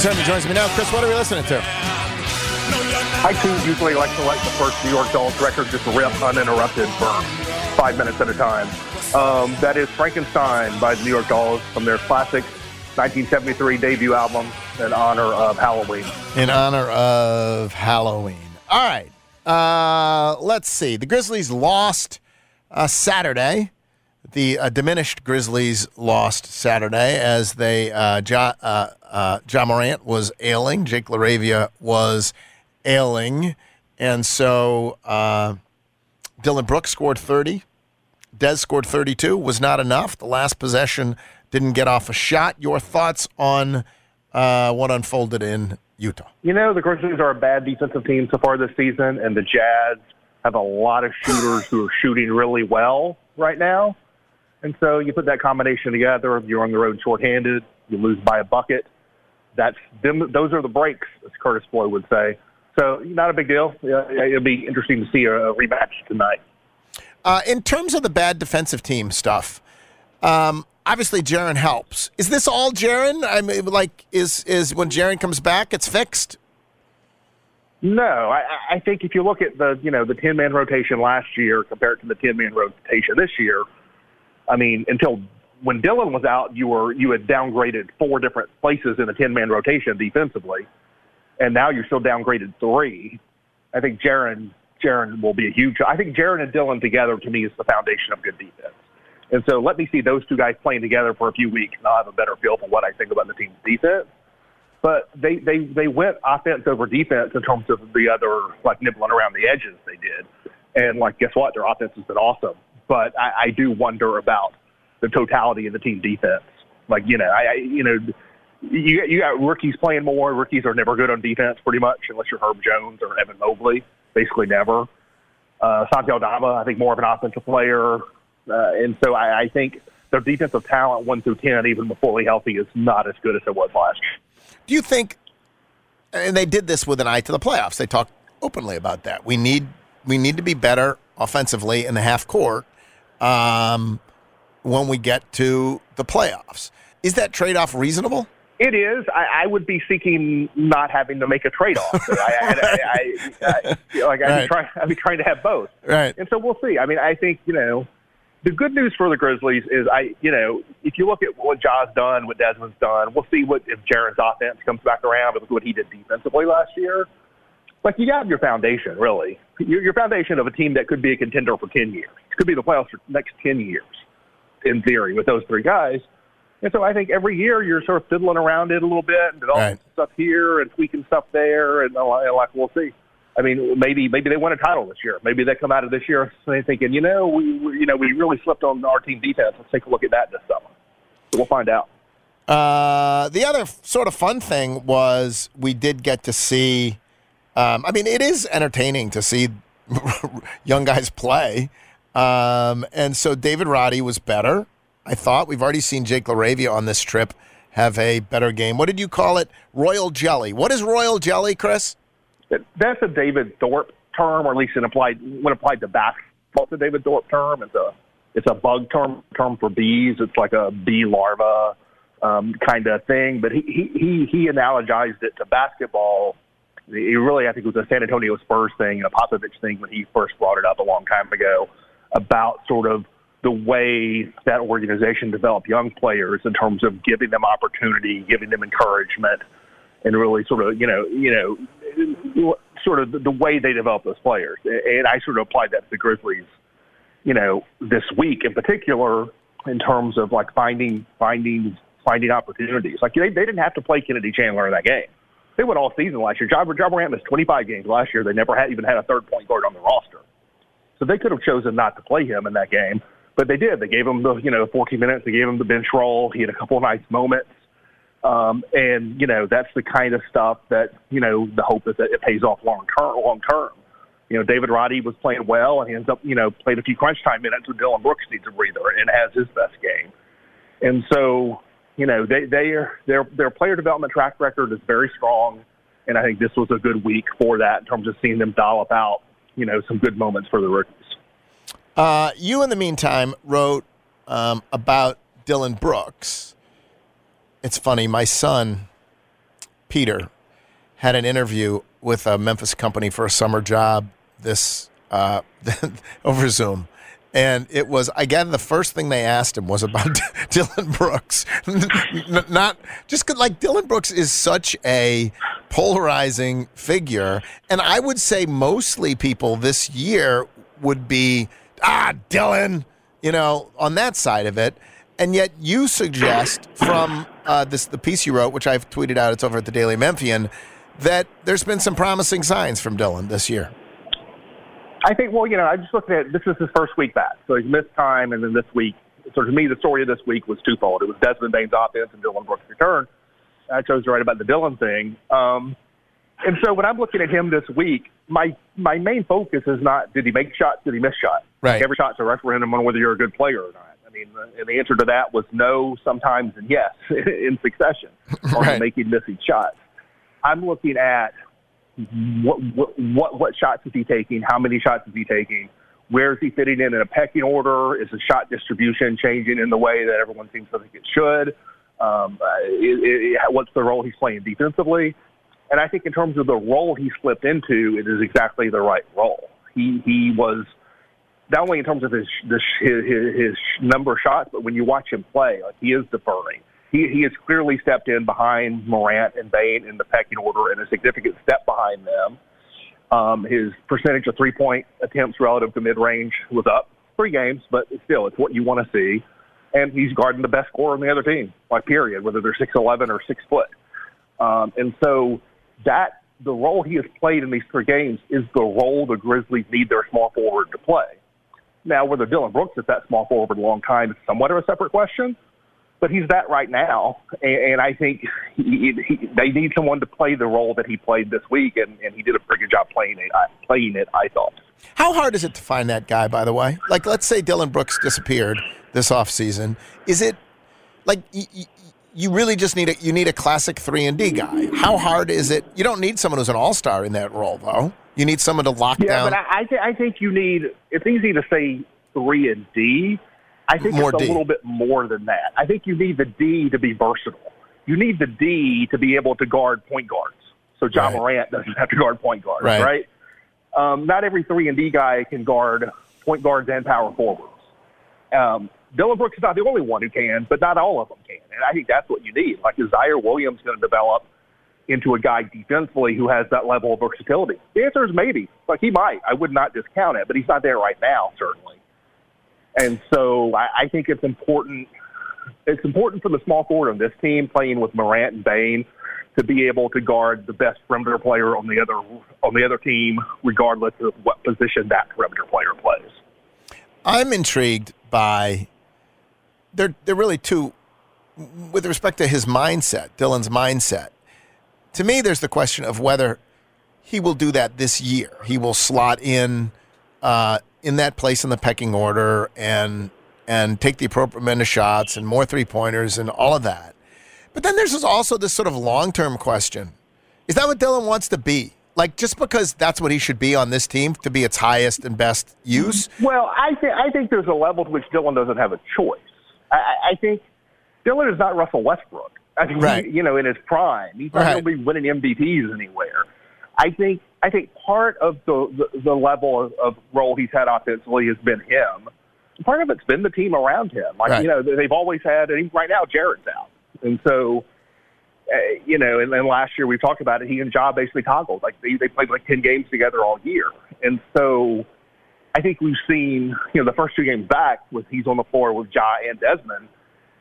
Chris joins me now. Chris, what are we listening to? I too usually like to let the first New York Dolls record just rip uninterrupted for five minutes at a time. Um, that is Frankenstein by the New York Dolls from their classic 1973 debut album in honor of Halloween. In honor of Halloween. All right. Uh, let's see. The Grizzlies lost uh, Saturday. The uh, diminished Grizzlies lost Saturday as they uh, ja, uh, uh, Ja Morant was ailing, Jake LaRavia was ailing, and so uh, Dillon Brooks scored 30. Dez scored 32. Was not enough. The last possession didn't get off a shot. Your thoughts on uh, what unfolded in Utah? You know, the Grizzlies are a bad defensive team so far this season, and the Jazz have a lot of shooters who are shooting really well right now. And so you put that combination together, you're on the road shorthanded, you lose by a bucket. That's them, those are the breaks, as Curtis Floyd would say. So not a big deal. It'll be interesting to see a, a rematch tonight. Uh, in terms of the bad defensive team stuff, um, obviously Jaren helps. Is this all Jaren? I mean, like, is is when Jaren comes back, it's fixed? No, I, I think if you look at the you know the ten man rotation last year compared to the ten man rotation this year, I mean until when Dillon was out, you were you had downgraded four different places in the ten man rotation defensively, and now you're still downgraded three. I think Jaren Jaren will be a huge. I think Jaren and Dillon together to me is the foundation of good defense. And so let me see those two guys playing together for a few weeks, and I'll have a better feel for what I think about the team's defense but they they they went offense over defense in terms of the other like nibbling around the edges they did, and like guess what, their offense has been awesome. But I, I do wonder about the totality of the team defense. Like you know, I, I you know. You you got rookies playing more. Rookies are never good on defense, pretty much, unless you're Herb Jones or Evan Mobley. Basically, never. Uh, Santi I think, more of an offensive player, uh, and so I, I think their defensive talent, one through ten, even fully healthy, is not as good as it was last year. Do you think? And they did this with an eye to the playoffs. They talked openly about that. We need we need to be better offensively in the half court um, when we get to the playoffs. Is that trade off reasonable? It is. I, I would be seeking not having to make a trade off. I, I, I, I, like I'd, Right. be trying, I'd be trying to have both. Right. And so we'll see. I mean, I think you know, the good news for the Grizzlies is I, you know, if you look at what Ja's done, what Desmond's done, we'll see what if Jaren's offense comes back around. But look what he did defensively last year. Like you got your foundation, really. Your, your foundation of a team that could be a contender for ten years. Could be the playoffs for the next ten years, in theory, with those three guys. And so I think every year you're sort of fiddling around it a little bit and developing Right. stuff here and tweaking stuff there, and, uh, and like we'll see. I mean, maybe maybe they win a title this year. Maybe they come out of this year thinking, you know, we, we you know we really slipped on our team defense. Let's take a look at that this summer. So we'll find out. Uh, the other sort of fun thing was we did get to see. Um, I mean, it is entertaining to see young guys play. Um, and so David Roddy was better. I thought we've already seen Jake LaRavia on this trip have a better game. What did you call it? Royal jelly. What is royal jelly, Chris? That's a David Thorpe term, or at least it applied when applied to basketball. It's a David Thorpe term. It's a it's a bug term term for bees. It's like a bee larva um, kind of thing. But he he he he analogized it to basketball. He really, I think, it was a San Antonio Spurs thing, and a Popovich thing when he first brought it up a long time ago about sort of the way that organization developed young players in terms of giving them opportunity, giving them encouragement, and really sort of you know you know sort of the way they develop those players. And I sort of applied that to the Grizzlies, you know, this week in particular in terms of like finding finding finding opportunities. Like they, they didn't have to play Kennedy Chandler in that game. They went all season last year. John, John Morant missed 25 games last year. They never had even had a third point guard on the roster. So they could have chosen not to play him in that game, but they did. They gave him the you know 14 minutes. They gave him the bench role. He had a couple of nice moments. Um, and you know that's the kind of stuff that you know the hope is that it pays off long term. Long term, you know David Roddy was playing well, and he ends up you know played a few crunch time minutes. With Dillon Brooks needs a breather and has his best game. And so you know they they are their their player development track record is very strong, and I think this was a good week for that in terms of seeing them dollop out you know some good moments for the rookies. Uh, you, in the meantime, wrote um, about Dillon Brooks it's funny. My son, Peter, had an interview with a Memphis company for a summer job this uh, over Zoom. And it was, I gather, the first thing they asked him was about Dillon Brooks. Not just like Dillon Brooks is such a polarizing figure. And I would say mostly people this year would be, ah, Dillon, you know, on that side of it. And yet you suggest from uh, this the piece you wrote, which I've tweeted out, it's over at the Daily Memphian, that there's been some promising signs from Dillon this year. I think, well, you know, I just looked at this is his first week back. So he's missed time, and then this week, so to me, the story of this week was twofold. It was Desmond Bane's offense and Dillon Brooks' return. I chose to write about the Dillon thing. Um, and so when I'm looking at him this week, my my main focus is not did he make shots, did he miss shots. Right. Every shot's a referendum on whether you're a good player or not I mean, and the answer to that was no, sometimes, and yes in succession on right. making missing shots. I'm looking at what, what what shots is he taking? How many shots is he taking? Where is he fitting in in a pecking order? Is the shot distribution changing in the way that everyone seems to think it should? Um, uh, it, it, what's the role he's playing defensively? And I think in terms of the role he slipped into, it is exactly the right role. He he was not only in terms of his, his his his number of shots, but when you watch him play, like he is deferring. He he has clearly stepped in behind Morant and Bane in the pecking order, and a significant step behind them. Um, his percentage of three point attempts relative to mid range was up three games, but still, it's what you want to see. And he's guarding the best scorer on the other team, like period, whether they're six eleven or six foot. Um, and so that the role he has played in these three games is the role the Grizzlies need their small forward to play. Now, whether Dillon Brooks is that small forward a long time is somewhat of a separate question, but he's that right now, and, and I think he, he, they need someone to play the role that he played this week, and, and he did a pretty good job playing it. Uh, playing it, I thought. How hard is it to find that guy? By the way, like let's say Dillon Brooks disappeared this offseason. Is it like y- you really just need a you need a classic three and D guy? How hard is it? You don't need someone who's an all star in that role, though. You need someone to lock yeah, down. Yeah, but I, I, th- I think you need. It's easy to say three and D. I think more it's a D. little bit more than that. I think you need the D to be versatile. You need the D to be able to guard point guards. So John Right. Morant doesn't have to guard point guards, Right. right? Um, not every three and D guy can guard point guards and power forwards. Um, Dillon Brooks is not the only one who can, but not all of them can. And I think that's what you need. Like, is Ziaire Williams going to develop into a guy defensively who has that level of versatility? The answer is maybe. Like, he might. I would not discount it, but he's not there right now, certainly. And so I, I think it's important. It's important for the small forward on this team playing with Morant and Bane to be able to guard the best perimeter player on the other on the other team, regardless of what position that perimeter player plays. I'm intrigued by they're they're really two with respect to his mindset, Dillon's mindset. To me, there's the question of whether he will do that this year. He will slot in uh, in that place in the pecking order and and take the appropriate amount of shots and more three pointers and all of that. But then there's also this sort of long term question: Is that what Dillon wants to be? Like just because that's what he should be on this team to be its highest and best use? Well, I think I think there's a level to which Dillon doesn't have a choice. I, I- think Dillon is not Russell Westbrook. I think Right. he, you know in his prime, he's not Right. going to be winning MVPs anywhere. I think I think part of the the, the level of, of role he's had offensively has been him part of it's been the team around him. Like Right. you know, they've always had, and right now Jared's out, and so. Uh, you know, and then last year we talked about it. He and Ja basically toggled. Like they, they played like ten games together all year, and so I think we've seen, you know, the first two games back was he's on the floor with Ja and Desmond,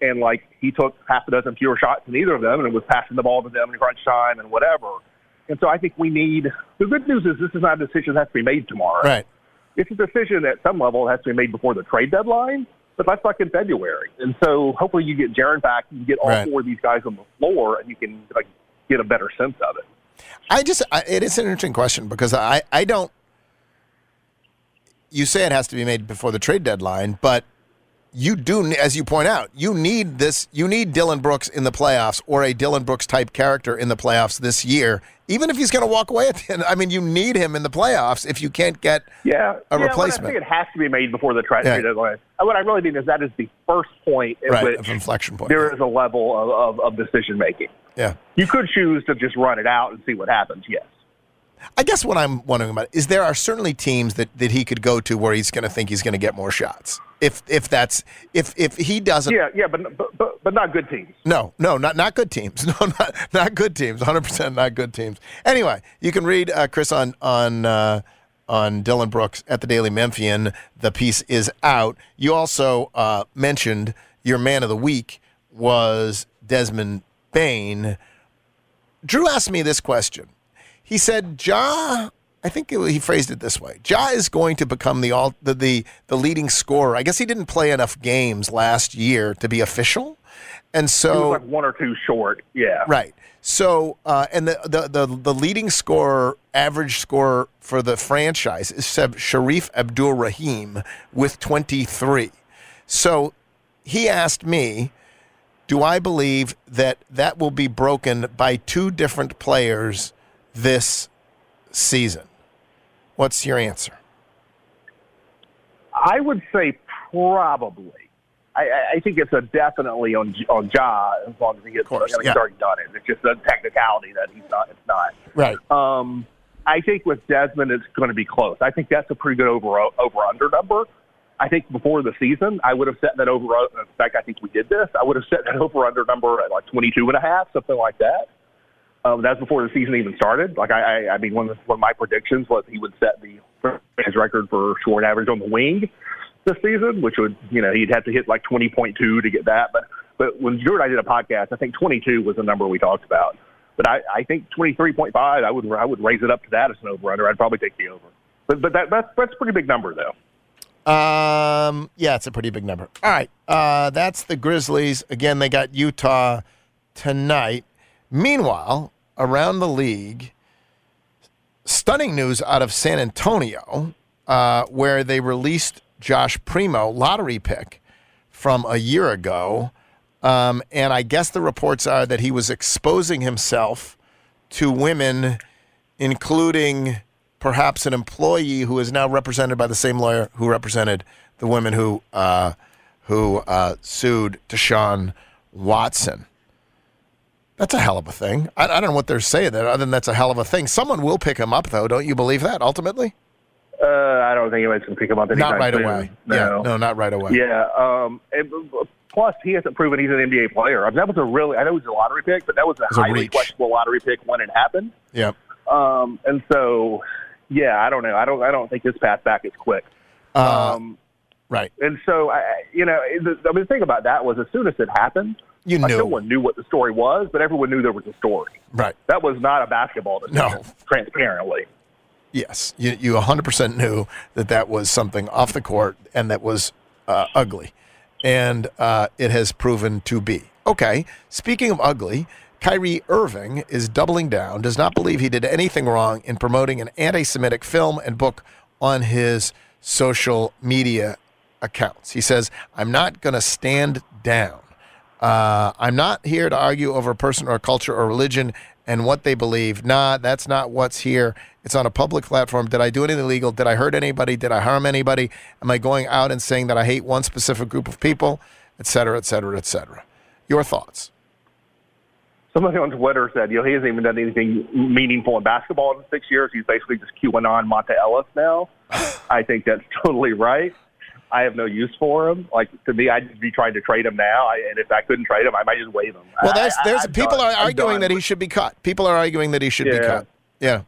and like he took half a dozen fewer shots than either of them, and was passing the ball to them in crunch time and whatever. And so I think we need. The good news is this is not a decision that has to be made tomorrow. Right. It's a decision at some level that has to be made before the trade deadline, but that's like in February. And so hopefully you get Jaren back, and you get all Right. four of these guys on the floor, and you can like get a better sense of it. I just, I, it is an interesting question because I, I don't. You say it has to be made before the trade deadline, but you do, as you point out, you need this. You need Dillon Brooks in the playoffs or a Dillon Brooks type character in the playoffs this year, even if he's going to walk away at the end. I mean, you need him in the playoffs if you can't get Yeah, a yeah, replacement. I think it has to be made before the trade Yeah. deadline. Uh, what I really mean is that is the first point at right which of inflection point. there is a level of, of, of decision making. yeah. You could choose to just run it out and see what happens. Yes. I guess what I'm wondering about is there are certainly teams that, that he could go to where he's going to think he's going to get more shots. If if that's if if he doesn't Yeah, yeah, but but but, not good teams. No, no, not not good teams. No, not not good teams. 100 percent not good teams. Anyway, you can read uh, Chris on on uh, on Dillon Brooks at the Daily Memphian. The piece is out. You also uh, mentioned your man of the week was Desmond Bane. Drew asked me this question. He said, "Ja." I think it, he phrased it this way: Ja is going to become the all the, the the leading scorer. I guess he didn't play enough games last year to be official, and so was like one or two short. Yeah. Right. So, uh, and the, the the the leading scorer, average scorer for the franchise is Shareef Abdul Rahim with 23. So, he asked me, "Do I believe that that will be broken by two different players this season?" What's your answer? I would say probably. I, I- think it's a definitely on on Ja as long as he gets. course, I mean, yeah. He's already done it. It's just a technicality that he's not. It's not. Right. Um, I think with Desmond, it's going to be close. I think that's a pretty good over over under number. I think before the season, I would have set that over. In fact, I think we did this. I would have set that over under number at like 22 and a half, something like that. Um, that's before the season even started. Like I, I, I mean, one of, one of my predictions was he would set the his record for short average on the wing this season, which would, you know, he'd have to hit like 20.2 to get that. But but when Drew and I did a podcast, I think 22 was the number we talked about. But I, I think 23.5, I would I would raise it up to that as an over under. I'd probably take the over. But but that that's that's a pretty big number though. Um, yeah, it's a pretty big number. All right, uh, that's the Grizzlies. Again, they got Utah tonight. Meanwhile, around the league, stunning news out of San Antonio, uh, where they released Josh Primo, lottery pick from a year ago. Um, and I guess the reports are that he was exposing himself to women, including perhaps an employee who is now represented by the same lawyer who represented the women who uh, who uh, sued Deshaun Watson. That's a hell of a thing. I, I don't know what they're saying there, other than that's a hell of a thing. Someone will pick him up, though. Don't you believe that? Ultimately, Uh, I don't think anybody's going to pick him up not right soon. away. No. Yeah, no, not right away. Yeah. Um, and, plus, he hasn't proven he's an NBA player. I mean, that was a really, I know was a lottery pick, but that was a was highly reach. questionable lottery pick when it happened. yeah. Um, and so, yeah, I don't know. I don't, I don't think his path back is quick. Uh, Um, right. and so, I, you know, the, I mean, the thing about that was as soon as it happened, You like, knew. no one knew what the story was, but everyone knew there was a story. Right. That was not a basketball decision, No. transparently. Yes, you you 100% knew that that was something off the court and that was uh, ugly, and uh, it has proven to be. Okay, speaking of ugly, Kyrie Irving is doubling down. Does not believe he did anything wrong in promoting an anti-Semitic film and book on his social media accounts. He says, "I'm not going to stand down." Uh, I'm not here to argue over a person or a culture or religion and what they believe. Nah, that's not what's here. It's on a public platform. Did I do anything illegal? Did I hurt anybody? Did I harm anybody? Am I going out and saying that I hate one specific group of people, et cetera, et cetera, et cetera? Your thoughts? Somebody on Twitter said, you know, he hasn't even done anything meaningful in basketball in six years. He's basically just QAnon Monta Ellis now. I think that's totally right. I have no use for him. Like to me, I'd be trying to trade him now, I, and if I couldn't trade him, I might just waive him. Well, there's there's I'm people done. are arguing that he should be cut. People are arguing that he should be cut. Yeah.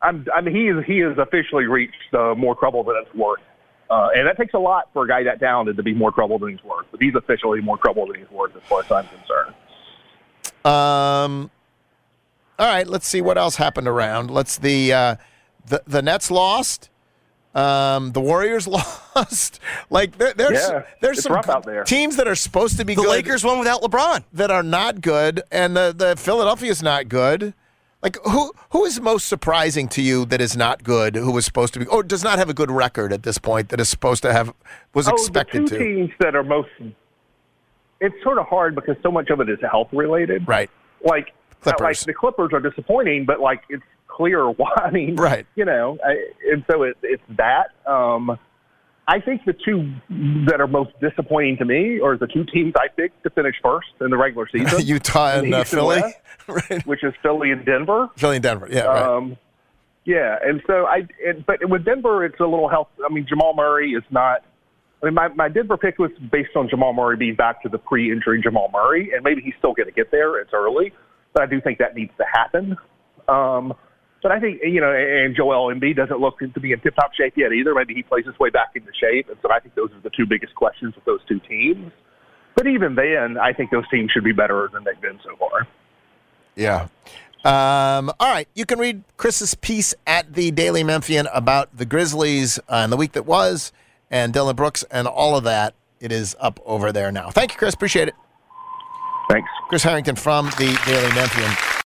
I'm, I mean, he is he has officially reached uh, more trouble than it's worth, uh, and that takes a lot for a guy that talented to be more trouble than he's worth. But he's officially more trouble than he's worth, as far as I'm concerned. Um. All right. Let's see what else happened around. Let's the uh, the the Nets lost. Um, the Warriors lost. like there, there's Yeah, there's some rough out there. teams that are supposed to be The good Lakers won without LeBron. that are not good, and the the Philadelphia's not good. Like who who is most surprising to you that is not good? Who was supposed to be or does not have a good record at this point that is supposed to have was expected oh, the two to teams that are most. It's sort of hard because so much of it is health related. right. Like Clippers. like the Clippers are disappointing, but like it's clear why. I mean, Right. You know, I, and so it, it's that. Um, I think the two that are most disappointing to me are the two teams I picked to finish first in the regular season, Utah In and uh, Philly, West. right? which is Philly and Denver. Philly and Denver. Yeah, right. Um, yeah, and so I, it, but with Denver, it's a little health. I mean, Jamal Murray is not. I mean, my, my Denver pick was based on Jamal Murray being back to the pre-injury Jamal Murray, and maybe he's still going to get there. It's early, but I do think that needs to happen. Um, but I think you know, and Joel Embiid doesn't look to be in tip-top shape yet either. Maybe he plays his way back into shape, and so I think those are the two biggest questions with those two teams. But even then, I think those teams should be better than they've been so far. Yeah. Um, all right. You can read Chris's piece at the Daily Memphian about the Grizzlies uh, in the week that was and Dillon Brooks and all of that. It is up over there now. Thank you, Chris. Appreciate it. Thanks. Chris Herrington from the Daily Memphian.